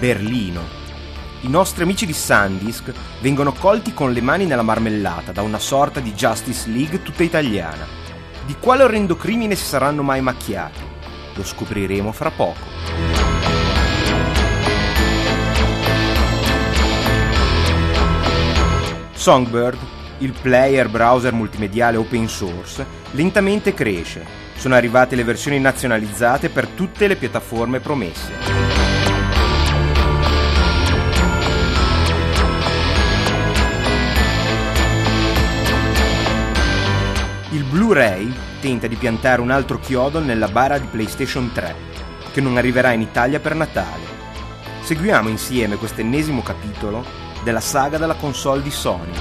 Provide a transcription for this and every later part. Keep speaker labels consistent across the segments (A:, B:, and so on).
A: Berlino. I nostri amici di Sandisk vengono colti con le mani nella marmellata da una sorta di Justice League tutta italiana. Di quale orrendo crimine si saranno mai macchiati? Lo scopriremo fra poco. Songbird, il player browser multimediale open source, lentamente cresce. Sono arrivate le versioni nazionalizzate per tutte le piattaforme promesse. Blu-ray tenta di piantare un altro chiodo nella bara di PlayStation 3, che non arriverà in Italia per Natale. Seguiamo insieme questo ennesimo capitolo della saga della console di Sony.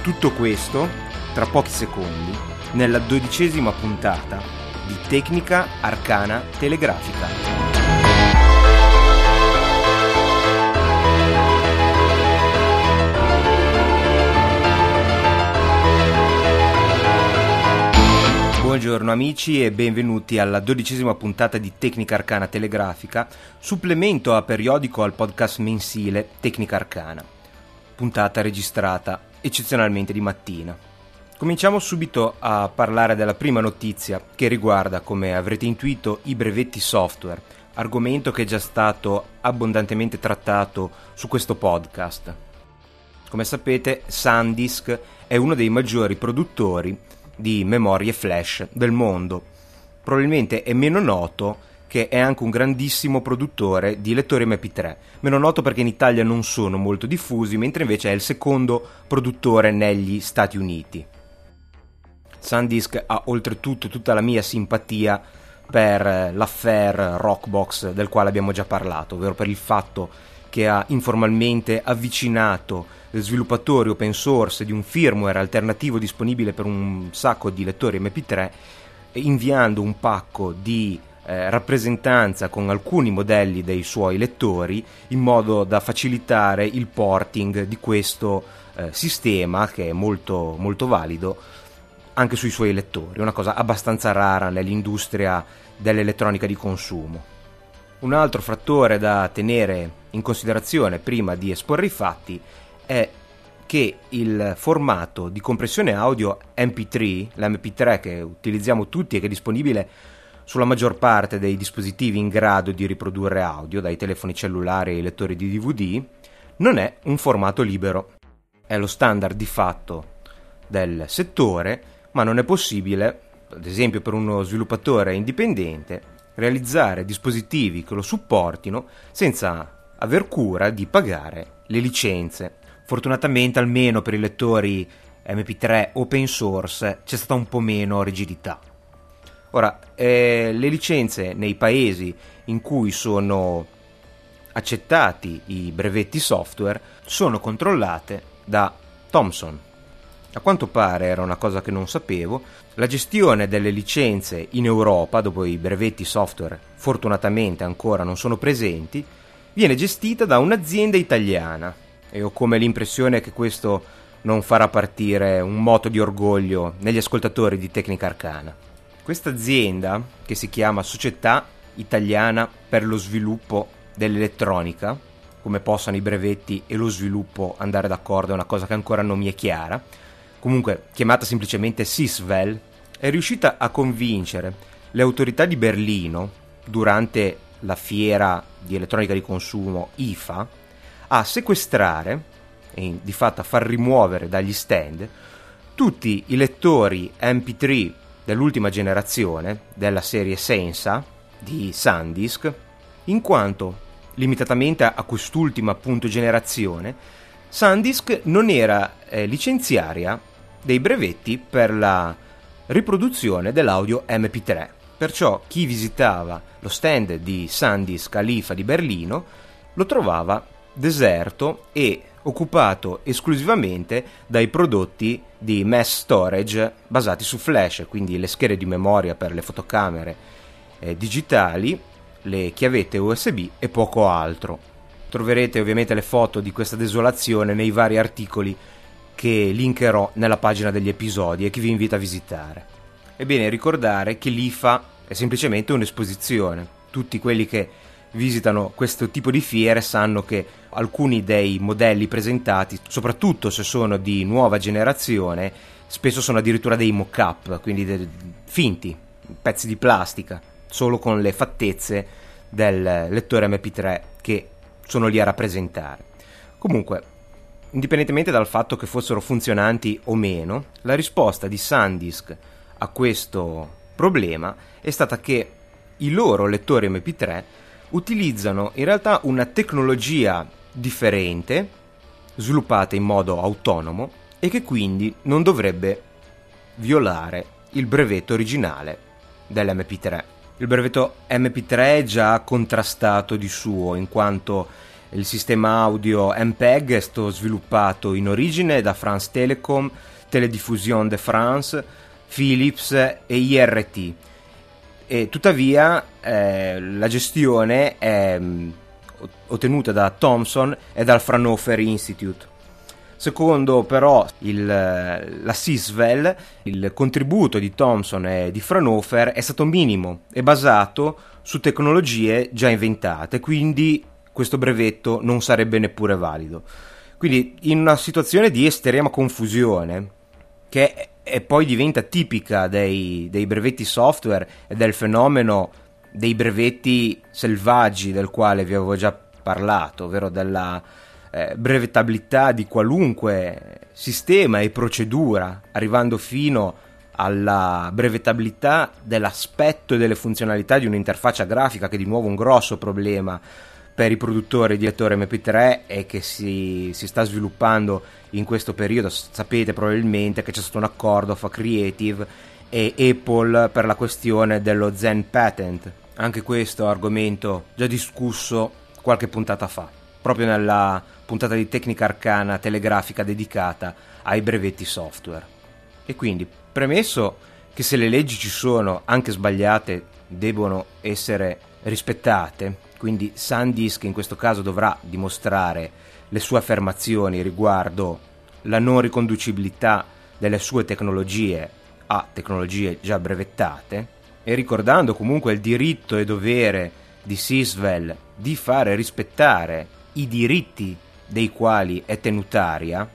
A: Tutto questo tra pochi secondi nella dodicesima puntata di Tecnica Arcana Telegrafica. Buongiorno amici e benvenuti alla dodicesima puntata di Tecnica Arcana Telegrafica, supplemento a periodico al podcast mensile Tecnica Arcana. Puntata registrata eccezionalmente di mattina. Cominciamo subito a parlare della prima notizia che riguarda, come avrete intuito, i brevetti software, argomento che è già stato abbondantemente trattato su questo podcast. Come sapete, SanDisk è uno dei maggiori produttori di memorie flash del mondo. Probabilmente è meno noto che è anche un grandissimo produttore di lettori MP3, meno noto perché in Italia non sono molto diffusi, mentre invece è il secondo produttore negli Stati Uniti. SanDisk ha oltretutto tutta la mia simpatia per l'affair Rockbox del quale abbiamo già parlato, ovvero per il fatto che ha informalmente avvicinato sviluppatori open source di un firmware alternativo disponibile per un sacco di lettori MP3, inviando un pacco di eh, rappresentanza con alcuni modelli dei suoi lettori in modo da facilitare il porting di questo eh, sistema che è molto, molto valido anche sui suoi lettori, una cosa abbastanza rara nell'industria dell'elettronica di consumo. Un altro fattore da tenere in considerazione prima di esporre i fatti è che il formato di compressione audio MP3, l'MP3 che utilizziamo tutti e che è disponibile sulla maggior parte dei dispositivi in grado di riprodurre audio, dai telefoni cellulari ai lettori di DVD, non è un formato libero. È lo standard di fatto del settore, ma non è possibile, ad esempio per uno sviluppatore indipendente, realizzare dispositivi che lo supportino senza aver cura di pagare le licenze Fortunatamente almeno per i lettori MP3 open source c'è stata un po' meno rigidità. Ora, eh, le licenze nei paesi in cui sono accettati i brevetti software sono controllate da Thomson. A quanto pare era una cosa che non sapevo, la gestione delle licenze in Europa, dopo i brevetti software fortunatamente ancora non sono presenti, viene gestita da un'azienda italiana e ho come l'impressione che questo non farà partire un moto di orgoglio negli ascoltatori di Tecnica Arcana. Questa azienda, che si chiama Società Italiana per lo Sviluppo dell'Elettronica, come possano i brevetti e lo sviluppo andare d'accordo è una cosa che ancora non mi è chiara, comunque chiamata semplicemente Sisvel, è riuscita a convincere le autorità di Berlino durante la fiera di elettronica di consumo IFA a sequestrare e di fatto a far rimuovere dagli stand tutti i lettori MP3 dell'ultima generazione della serie Sensa di SanDisk, in quanto limitatamente a quest'ultima appunto generazione, SanDisk non era eh, licenziaria dei brevetti per la riproduzione dell'audio MP3. Perciò chi visitava lo stand di SanDisk all'IFA di Berlino lo trovava deserto e occupato esclusivamente dai prodotti di mass storage basati su flash, quindi le schede di memoria per le fotocamere eh, digitali, le chiavette USB e poco altro. Troverete ovviamente le foto di questa desolazione nei vari articoli che linkerò nella pagina degli episodi e che vi invito a visitare. è bene ricordare che l'IFA è semplicemente un'esposizione. Tutti quelli che visitano questo tipo di fiere sanno che alcuni dei modelli presentati, soprattutto se sono di nuova generazione, spesso sono addirittura dei mock-up, quindi de- finti, pezzi di plastica, solo con le fattezze del lettore MP3 che sono lì a rappresentare. Comunque, indipendentemente dal fatto che fossero funzionanti o meno, la risposta di SanDisk a questo problema è stata che i loro lettori MP3 utilizzano in realtà una tecnologia differente, sviluppata in modo autonomo e che quindi non dovrebbe violare il brevetto originale dell'MP3. Il brevetto MP3 è già contrastato di suo in quanto il sistema audio MPEG è stato sviluppato in origine da France Telecom, Télédiffusion de France, Philips e IRT. E tuttavia eh, la gestione è mh, ottenuta da Thomson e dal Fraunhofer Institute. Secondo però il, la Sisvel, il contributo di Thomson e di Fraunhofer è stato minimo e basato su tecnologie già inventate, quindi questo brevetto non sarebbe neppure valido. Quindi in una situazione di estrema confusione, che e poi diventa tipica dei, dei, brevetti software e del fenomeno dei brevetti selvaggi del quale vi avevo già parlato, ovvero della eh, brevettabilità di qualunque sistema e procedura, arrivando fino alla brevettabilità dell'aspetto e delle funzionalità di un'interfaccia grafica, che è di nuovo un grosso problema per i produttori di lettore MP3 e che si, si, sta sviluppando in questo periodo. Sapete probabilmente che c'è stato un accordo fra Creative e Apple per la questione dello Zen Patent. Anche questo argomento già discusso qualche puntata fa, proprio nella puntata di tecnica arcana telegrafica dedicata ai brevetti software. E quindi, premesso che se le leggi ci sono, anche sbagliate, devono essere rispettate, quindi SanDisk in questo caso dovrà dimostrare le sue affermazioni riguardo la non riconducibilità delle sue tecnologie a tecnologie già brevettate e ricordando comunque il diritto e dovere di Sisvel di fare rispettare i diritti dei quali è tenutaria,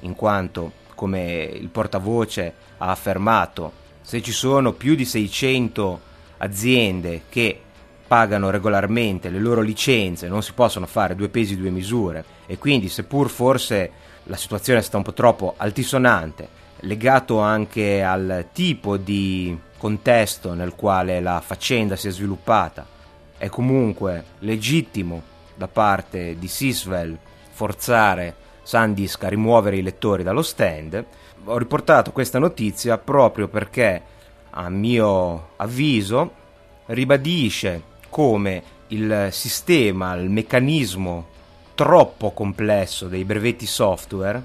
A: in quanto, come il portavoce ha affermato, se ci sono più di 600 aziende che pagano regolarmente le loro licenze, non si possono fare due pesi due misure e quindi seppur forse la situazione sta un po' troppo altisonante, legato anche al tipo di contesto nel quale la faccenda si è sviluppata, è comunque legittimo da parte di Sisvel forzare Sandisk a rimuovere i lettori dallo stand. Ho riportato questa notizia proprio perché, a mio avviso, ribadisce come il sistema, il meccanismo troppo complesso dei brevetti software,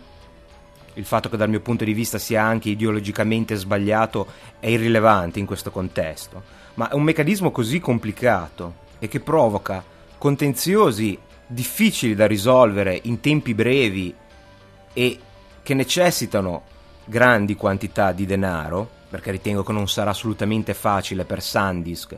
A: il fatto che dal mio punto di vista sia anche ideologicamente sbagliato è irrilevante in questo contesto, ma è un meccanismo così complicato e che provoca contenziosi difficili da risolvere in tempi brevi e che necessitano grandi quantità di denaro, perché ritengo che non sarà assolutamente facile per Sandisk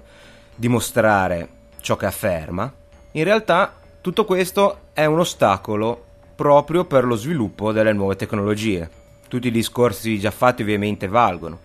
A: dimostrare ciò che afferma, in realtà tutto questo è un ostacolo proprio per lo sviluppo delle nuove tecnologie. Tutti i discorsi già fatti ovviamente valgono.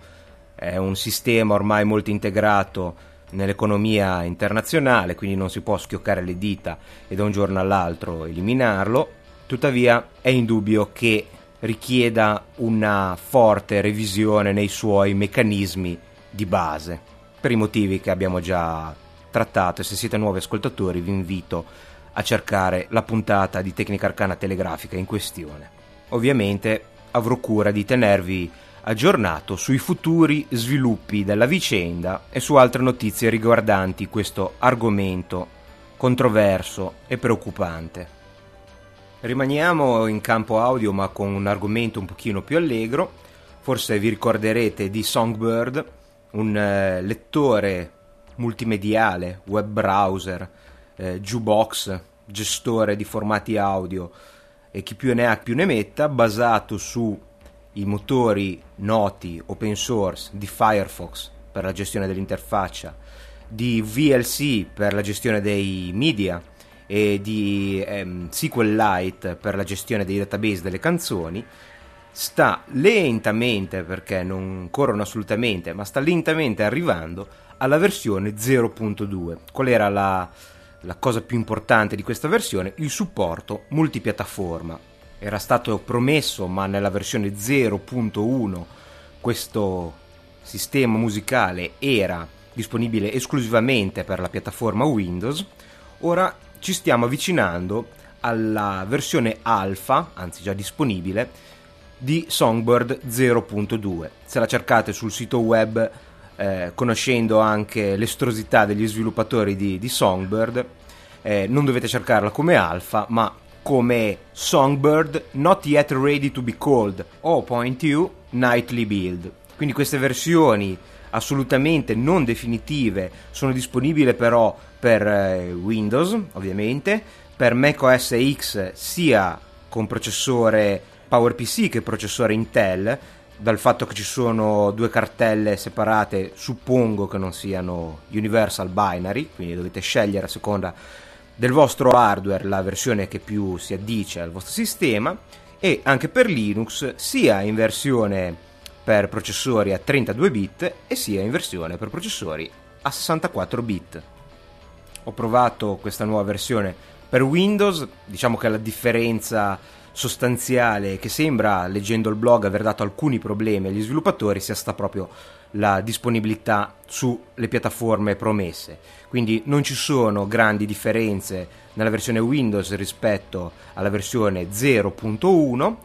A: È un sistema ormai molto integrato nell'economia internazionale, quindi non si può schioccare le dita e da un giorno all'altro eliminarlo. Tuttavia è indubbio che richieda una forte revisione nei suoi meccanismi di base per i motivi che abbiamo già trattato e se siete nuovi ascoltatori vi invito a cercare la puntata di Tecnica Arcana Telegrafica in questione. Ovviamente avrò cura di tenervi aggiornato sui futuri sviluppi della vicenda e su altre notizie riguardanti questo argomento controverso e preoccupante. Rimaniamo in campo audio ma con un argomento un pochino più allegro. Forse vi ricorderete di Songbird, un eh, lettore multimediale, web browser, eh, jukebox, gestore di formati audio. E chi più ne ha più ne metta, basato su i motori noti open source di Firefox per la gestione dell'interfaccia, di VLC per la gestione dei media e di ehm, SQLite per la gestione dei database delle canzoni, sta lentamente, perché non corrono assolutamente, ma sta lentamente arrivando alla versione 0.2. Qual era la, la cosa più importante di questa versione? Il supporto multipiattaforma. Era stato promesso, ma nella versione 0.1 questo sistema musicale era disponibile esclusivamente per la piattaforma Windows. Ora ci stiamo avvicinando alla versione alfa, anzi già disponibile, di Songbird 0.2. Se la cercate sul sito web eh, conoscendo anche l'estrosità degli sviluppatori di, di Songbird, eh, non dovete cercarla come alfa, ma come Songbird Not Yet Ready to Be Called o Point You Nightly Build. Quindi queste versioni assolutamente non definitive sono disponibili però per eh, Windows, ovviamente, per macOS X sia con processore PowerPC che processore Intel, dal fatto che ci sono due cartelle separate, suppongo che non siano Universal Binary, quindi dovete scegliere a seconda del vostro hardware la versione che più si addice al vostro sistema e anche per Linux sia in versione per processori a 32 bit e sia in versione per processori a 64 bit. Ho provato questa nuova versione per Windows, diciamo che la differenza sostanziale che sembra, leggendo il blog, aver dato alcuni problemi agli sviluppatori sia stata proprio la disponibilità sulle piattaforme promesse. Quindi non ci sono grandi differenze nella versione Windows rispetto alla versione 0.1,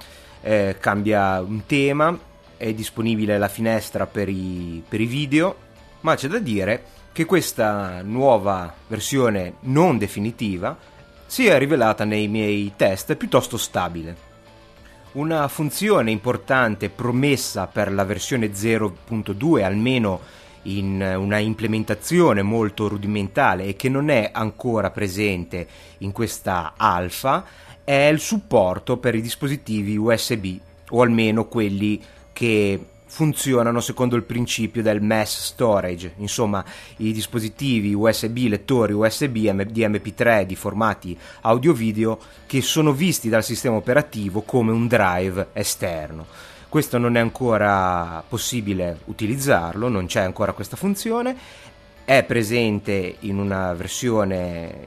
A: eh, cambia un tema, è disponibile la finestra per i, per i video, ma c'è da dire che questa nuova versione non definitiva si è rivelata nei miei test piuttosto stabile. Una funzione importante promessa per la versione 0.2, almeno in una implementazione molto rudimentale e che non è ancora presente in questa alfa, è il supporto per i dispositivi USB, o almeno quelli che funzionano secondo il principio del mass storage, insomma i dispositivi USB, lettori USB di MP3 di formati audio-video che sono visti dal sistema operativo come un drive esterno. Questo non è ancora possibile utilizzarlo, non c'è ancora questa funzione, è presente in una versione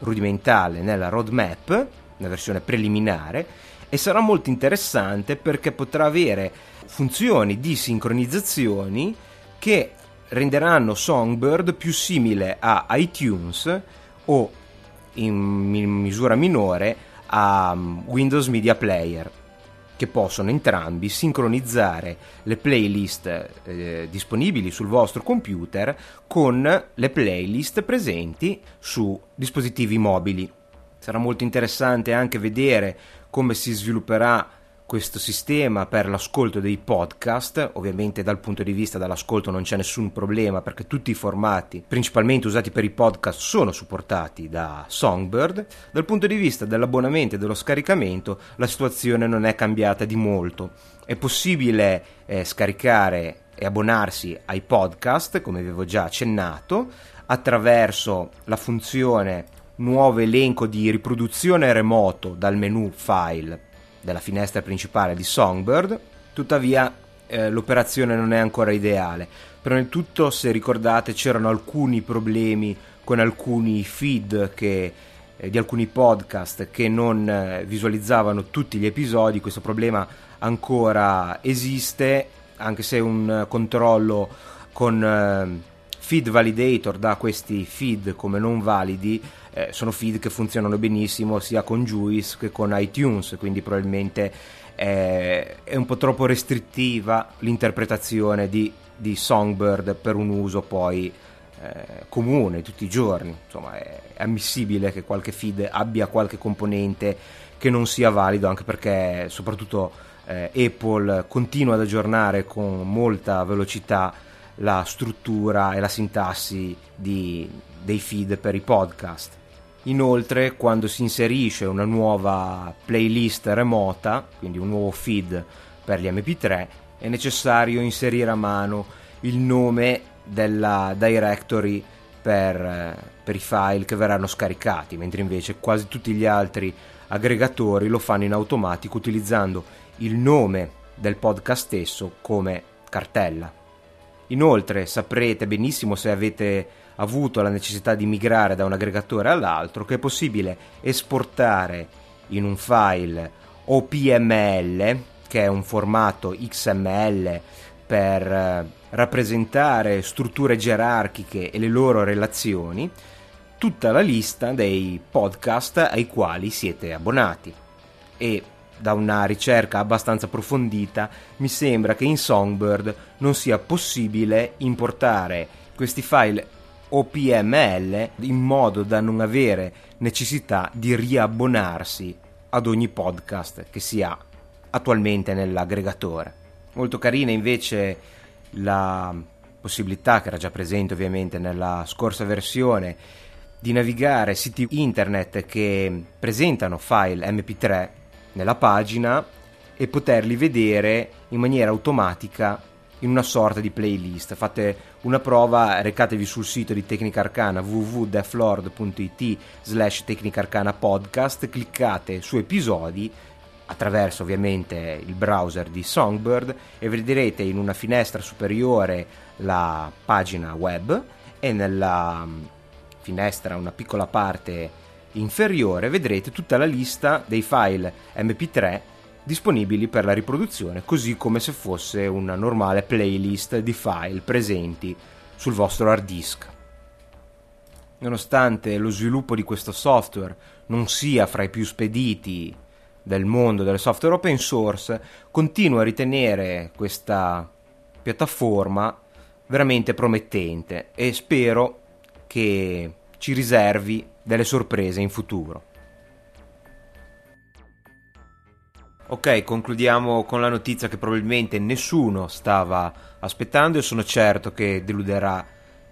A: rudimentale nella roadmap, una versione preliminare, e sarà molto interessante perché potrà avere funzioni di sincronizzazioni che renderanno Songbird più simile a iTunes o in misura minore a um, Windows Media Player che possono entrambi sincronizzare le playlist eh, disponibili sul vostro computer con le playlist presenti su dispositivi mobili. Sarà molto interessante anche vedere come si svilupperà questo sistema per l'ascolto dei podcast, ovviamente dal punto di vista dell'ascolto non c'è nessun problema perché tutti i formati principalmente usati per i podcast sono supportati da Songbird, dal punto di vista dell'abbonamento e dello scaricamento la situazione non è cambiata di molto, è possibile eh, scaricare e abbonarsi ai podcast come avevo già accennato attraverso la funzione nuovo elenco di riproduzione remoto dal menu file della finestra principale di Songbird, tuttavia eh, l'operazione non è ancora ideale. Però nel tutto, se ricordate, c'erano alcuni problemi con alcuni feed che, eh, di alcuni podcast che non eh, visualizzavano tutti gli episodi. Questo problema ancora esiste, anche se un controllo con eh, feed validator dà questi feed come non validi eh, sono feed che funzionano benissimo sia con Juice che con iTunes, quindi probabilmente eh, è un po' troppo restrittiva l'interpretazione di, di Songbird per un uso poi eh, comune tutti i giorni. Insomma, è, è ammissibile che qualche feed abbia qualche componente che non sia valido, anche perché soprattutto eh, Apple continua ad aggiornare con molta velocità la struttura e la sintassi di, dei feed per i podcast. Inoltre, quando si inserisce una nuova playlist remota, quindi un nuovo feed per gli MP3 è necessario inserire a mano il nome della directory per, per, i file che verranno scaricati, mentre invece quasi tutti gli altri aggregatori lo fanno in automatico utilizzando il nome del podcast stesso come cartella. Inoltre saprete benissimo se avete avuto la necessità di migrare da un aggregatore all'altro che è possibile esportare in un file OPML, che è un formato XML per eh, rappresentare strutture gerarchiche e le loro relazioni, tutta la lista dei podcast ai quali siete abbonati. E da una ricerca abbastanza approfondita mi sembra che in Songbird non sia possibile importare questi file OPML in modo da non avere necessità di riabbonarsi ad ogni podcast che si ha attualmente nell'aggregatore. Molto carina invece la possibilità che era già presente ovviamente nella scorsa versione di navigare siti internet che presentano file MP3 nella pagina e poterli vedere in maniera automatica in una sorta di playlist. Fate una prova, recatevi sul sito di Tecnica Arcana www.deflord.it slash Tecnica Arcana podcast, cliccate su episodi attraverso ovviamente il browser di Songbird e vedrete in una finestra superiore la pagina web e nella mm, finestra una piccola parte inferiore vedrete tutta la lista dei file mp3 disponibili per la riproduzione, così come se fosse una normale playlist di file presenti sul vostro hard disk. Nonostante lo sviluppo di questo software non sia fra i più spediti del mondo del software open source, continuo a ritenere questa piattaforma veramente promettente e spero che ci riservi delle sorprese in futuro. Ok, concludiamo con la notizia che probabilmente nessuno stava aspettando e sono certo che deluderà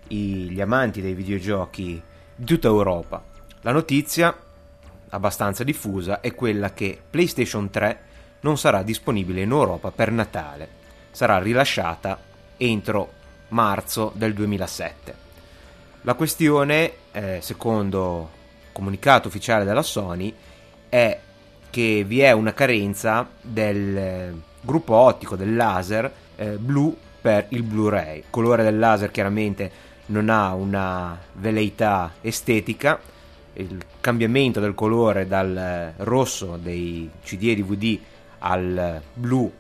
A: gli amanti dei videogiochi di tutta Europa. La notizia, abbastanza diffusa, è quella che PlayStation 3 non sarà disponibile in Europa per Natale. Sarà rilasciata entro marzo del 2007. La questione, eh, secondo comunicato ufficiale della Sony, è che vi è una carenza del eh, gruppo ottico del laser eh, blu per il Blu-ray. Il colore del laser chiaramente non ha una veleità estetica, il cambiamento del colore dal eh, rosso dei CD e DVD al blu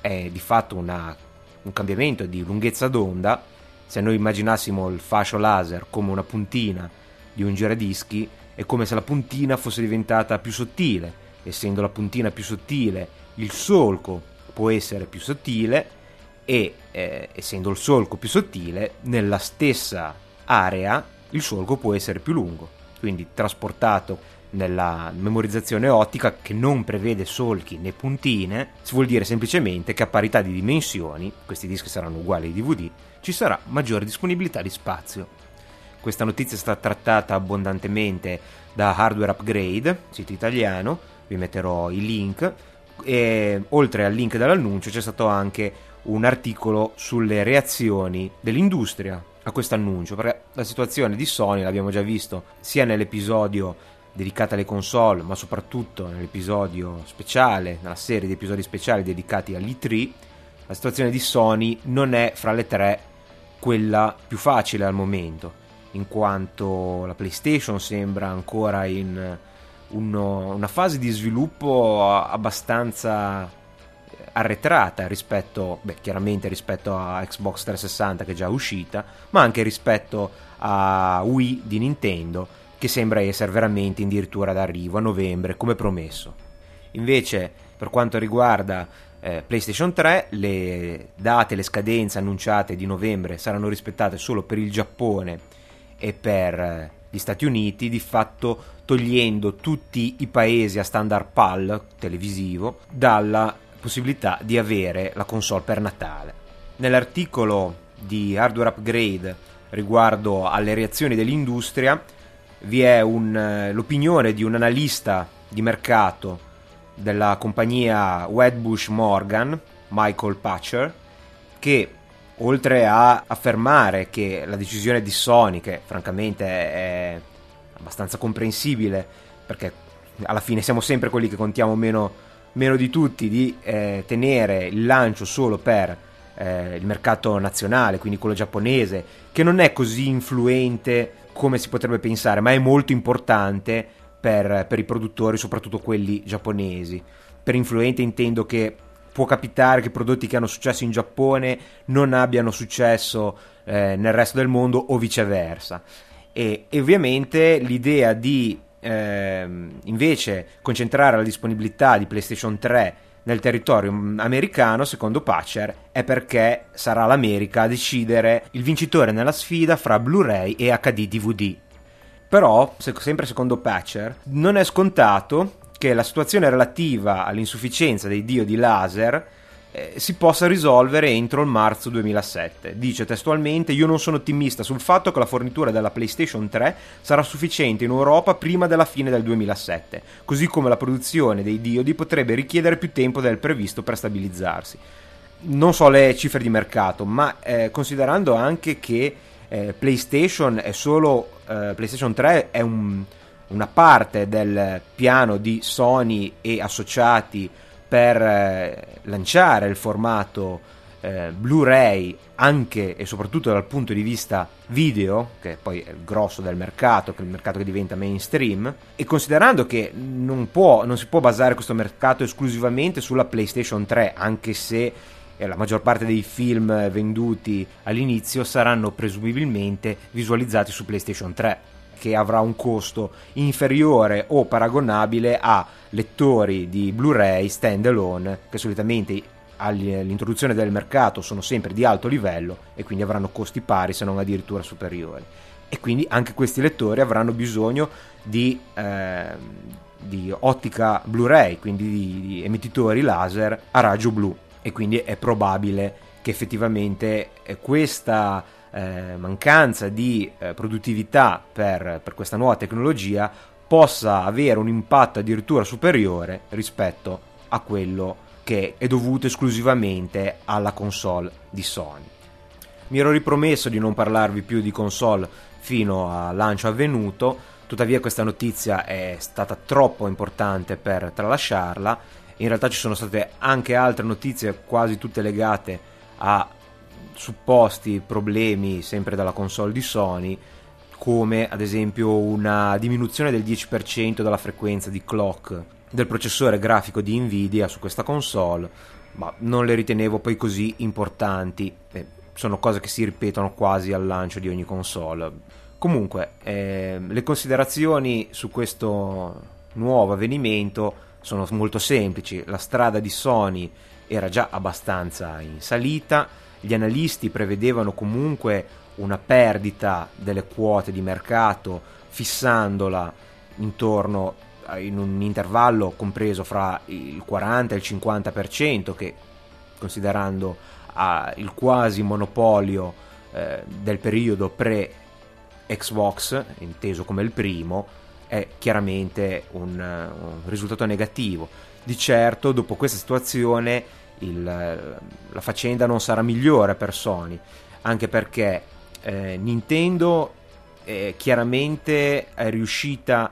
A: è di fatto una, un cambiamento di lunghezza d'onda. Se noi immaginassimo il fascio laser come una puntina di un giradischi, è come se la puntina fosse diventata più sottile essendo la puntina più sottile, il solco può essere più sottile e eh, essendo il solco più sottile, nella stessa area il solco può essere più lungo. Quindi trasportato nella memorizzazione ottica che non prevede solchi né puntine, vuol dire semplicemente che a parità di dimensioni, questi dischi saranno uguali ai DVD, ci sarà maggiore disponibilità di spazio. Questa notizia è stata trattata abbondantemente da Hardware Upgrade, sito italiano, vi metterò i link. E oltre al link dell'annuncio c'è stato anche un articolo sulle reazioni dell'industria a questo annuncio, perché la situazione di Sony l'abbiamo già visto sia nell'episodio dedicato alle console, ma soprattutto nell'episodio speciale, nella serie di episodi speciali dedicati all'E3, la situazione di Sony non è fra le tre quella più facile al momento, in quanto la PlayStation sembra ancora in uno, una fase di sviluppo abbastanza arretrata rispetto, beh, chiaramente rispetto a Xbox 360 che è già uscita, ma anche rispetto a Wii di Nintendo che sembra essere veramente addirittura d'arrivo a novembre come promesso. Invece, per quanto riguarda eh, PlayStation 3, le date, le scadenze annunciate di novembre saranno rispettate solo per il Giappone e per eh, gli Stati Uniti, di fatto togliendo tutti i paesi a standard PAL televisivo dalla possibilità di avere la console per Natale. Nell'articolo di Hardware Upgrade riguardo alle reazioni dell'industria vi è un, l'opinione di un analista di mercato della compagnia Wedbush Morgan, Michael Patcher, che oltre a affermare che la decisione di Sony, che francamente è abbastanza comprensibile, perché alla fine siamo sempre quelli che contiamo meno, meno di tutti, di eh, tenere il lancio solo per eh, il mercato nazionale, quindi quello giapponese, che non è così influente come si potrebbe pensare, ma è molto importante per, per i produttori, soprattutto quelli giapponesi. Per influente intendo che può capitare che prodotti che hanno successo in Giappone non abbiano successo eh, nel resto del mondo o viceversa. E, e ovviamente l'idea di eh, invece concentrare la disponibilità di PlayStation 3 nel territorio americano, secondo Patcher, è perché sarà l'America a decidere il vincitore nella sfida fra Blu-ray e HD DVD. Però, sempre secondo Patcher, non è scontato che la situazione relativa all'insufficienza dei diodi laser eh, si possa risolvere entro il marzo 2007. Dice testualmente: Io non sono ottimista sul fatto che la fornitura della PlayStation 3 sarà sufficiente in Europa prima della fine del 2007, così come la produzione dei diodi potrebbe richiedere più tempo del previsto per stabilizzarsi. Non so le cifre di mercato, ma eh, considerando anche che eh, PlayStation è solo eh, PlayStation 3 è un una parte del piano di Sony e associati per eh, lanciare il formato eh, Blu-ray anche e soprattutto dal punto di vista video, che poi è il grosso del mercato, che è il mercato che diventa mainstream, e considerando che non, può, non si può basare questo mercato esclusivamente sulla PlayStation 3, anche se eh, la maggior parte dei film venduti all'inizio saranno presumibilmente visualizzati su PlayStation 3 che avrà un costo inferiore o paragonabile a lettori di Blu-ray standalone che solitamente all'introduzione del mercato sono sempre di alto livello e quindi avranno costi pari se non addirittura superiori. E quindi anche questi lettori avranno bisogno di, eh, di ottica Blu-ray quindi di, di emettitori laser a raggio blu. E quindi è probabile che effettivamente questa eh, mancanza di eh, produttività per, per questa nuova tecnologia possa avere un impatto addirittura superiore rispetto a quello che è dovuto esclusivamente alla console di Sony. Mi ero ripromesso di non parlarvi più di console fino al lancio avvenuto, tuttavia questa notizia è stata troppo importante per tralasciarla. In realtà ci sono state anche altre notizie, quasi tutte legate a supposti problemi sempre dalla console di Sony come ad esempio una diminuzione del 10% della frequenza di clock del processore grafico di Nvidia su questa console, ma non le ritenevo poi così importanti, eh, sono cose che si ripetono quasi al lancio di ogni console. Comunque, eh, le considerazioni su questo nuovo avvenimento sono molto semplici, la strada di Sony era già abbastanza in salita, gli analisti prevedevano comunque una perdita delle quote di mercato fissandola intorno in un intervallo compreso fra il 40 e il 50% che considerando ah, il quasi monopolio eh, del periodo pre Xbox inteso come il primo è chiaramente un, un risultato negativo. Di certo dopo questa situazione il, la faccenda non sarà migliore per Sony, anche perché eh, Nintendo eh, chiaramente è riuscita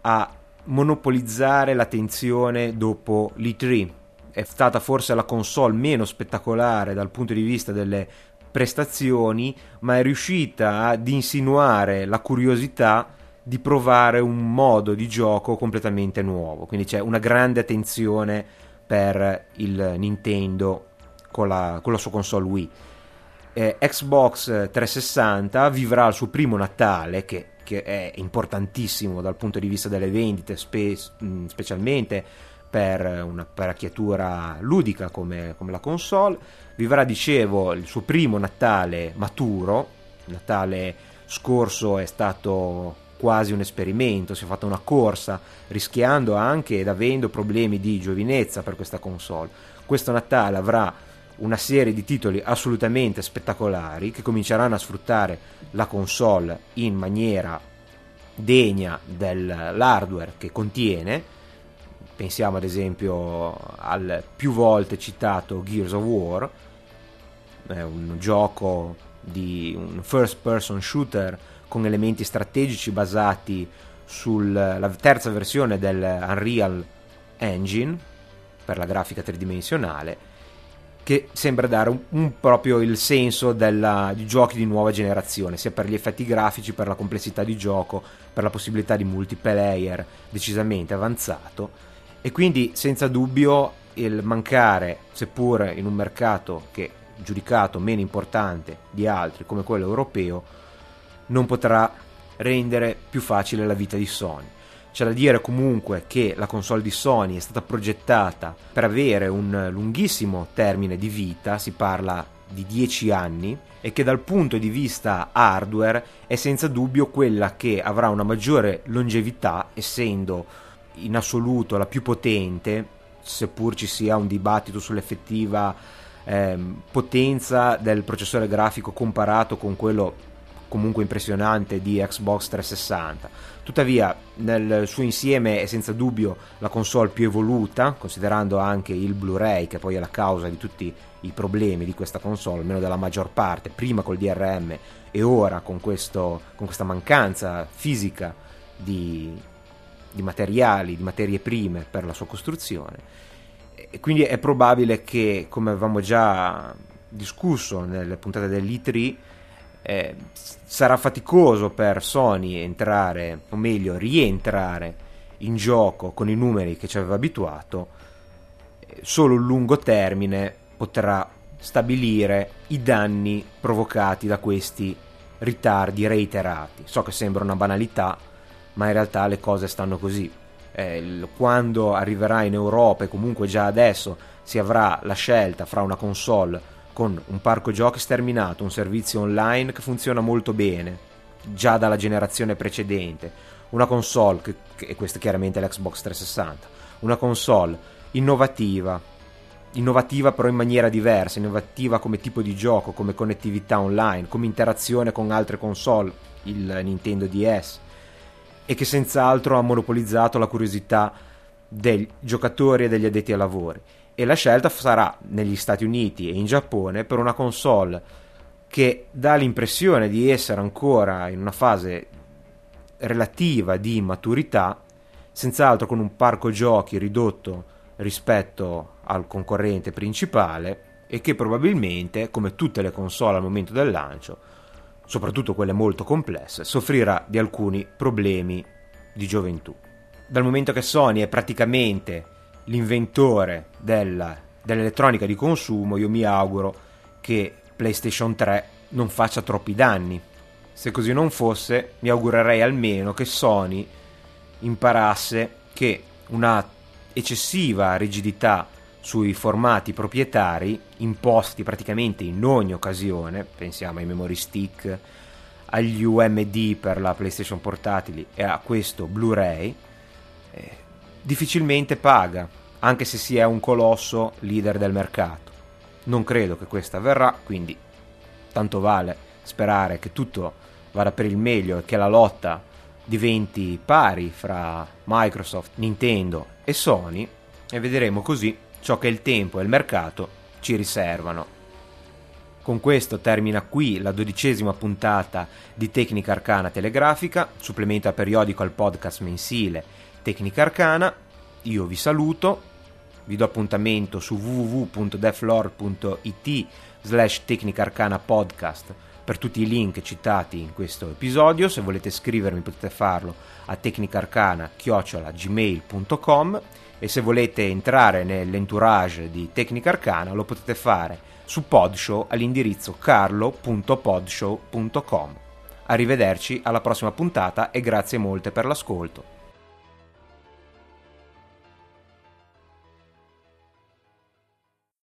A: a monopolizzare l'attenzione dopo l'E3. È stata forse la console meno spettacolare dal punto di vista delle prestazioni, ma è riuscita ad insinuare la curiosità di provare un modo di gioco completamente nuovo. Quindi c'è una grande attenzione per il Nintendo con la, con la sua console Wii. Eh, Xbox 360 vivrà il suo primo Natale, che, che, è importantissimo dal punto di vista delle vendite, spe, mm, specialmente per un'apparecchiatura ludica come, come la console. Vivrà, dicevo, il suo primo Natale maturo. Natale scorso è stato quasi un esperimento, si è fatta una corsa rischiando anche ed avendo problemi di giovinezza per questa console. Questo Natale avrà una serie di titoli assolutamente spettacolari che cominceranno a sfruttare la console in maniera degna dell'hardware che contiene, Pensiamo ad esempio al più volte citato Gears of War, è un gioco di un first person shooter con elementi strategici basati sulla terza versione del Unreal Engine per la grafica tridimensionale che sembra dare un, un proprio il senso della, di giochi di nuova generazione, sia per gli effetti grafici, per la complessità di gioco, per la possibilità di multiplayer decisamente avanzato. E quindi senza dubbio il mancare, seppur in un mercato che giudicato meno importante di altri come quello europeo, non potrà rendere più facile la vita di Sony. C'è da dire comunque che la console di Sony è stata progettata per avere un lunghissimo termine di vita, si parla di 10 anni, e che dal punto di vista hardware è senza dubbio quella che avrà una maggiore longevità, essendo in assoluto la più potente, seppur ci sia un dibattito sull'effettiva eh, potenza del processore grafico comparato con quello comunque impressionante di Xbox 360. Tuttavia, nel suo insieme è senza dubbio la console più evoluta, considerando anche il Blu-ray, che poi è la causa di tutti i problemi di questa console, almeno della maggior parte, prima col DRM e ora con, questo, con questa mancanza fisica di, di materiali, di materie prime per la sua costruzione e quindi è probabile che, come avevamo già discusso nelle puntate dell'E3, eh, sarà faticoso per Sony entrare, o meglio, rientrare in gioco con i numeri che ci aveva abituato. Solo il lungo termine potrà stabilire i danni provocati da questi ritardi reiterati. So che sembra una banalità, ma in realtà le cose stanno così eh, quando arriverà in Europa e comunque già adesso si avrà la scelta fra una console con un parco giochi sterminato, un servizio online che funziona molto bene, già dalla generazione precedente, una console, che, e questa è chiaramente l'Xbox 360, una console innovativa, innovativa però in maniera diversa, innovativa come tipo di gioco, come connettività online, come interazione con altre console, il Nintendo DS, e che senz'altro ha monopolizzato la curiosità dei giocatori e degli addetti ai lavori. E la scelta sarà negli Stati Uniti e in Giappone per una console che dà l'impressione di essere ancora in una fase relativa di maturità, senz'altro con un parco giochi ridotto rispetto al concorrente principale e che probabilmente, come tutte le console al momento del lancio, soprattutto quelle molto complesse, soffrirà di alcuni problemi di gioventù. Dal momento che Sony è praticamente l'inventore della, dell'elettronica di consumo, io mi auguro che PlayStation 3 non faccia troppi danni. Se così non fosse, mi augurerei almeno che Sony imparasse che una eccessiva rigidità sui formati proprietari imposti praticamente in ogni occasione, pensiamo ai memory stick, agli UMD per la PlayStation portatili e a questo Blu-ray, eh, difficilmente paga, anche se si è un colosso leader del mercato. Non credo che questo avverrà, quindi tanto vale sperare che tutto vada per il meglio e che la lotta diventi pari fra Microsoft, Nintendo e Sony e vedremo così ciò che il tempo e il mercato ci riservano. Con questo termina qui la dodicesima puntata di Tecnica Arcana Telegrafica, supplemento a periodico al podcast mensile Tecnica Arcana. Io vi saluto, vi do appuntamento su www.deflore.it slash Tecnica Arcana Podcast per tutti i link citati in questo episodio. Se volete scrivermi potete farlo a tecnicarcana.gmail.com e se volete entrare nell'entourage di Tecnica Arcana lo potete fare su Podshow all'indirizzo carlo.podshow.com. Arrivederci alla prossima puntata e grazie molte per l'ascolto.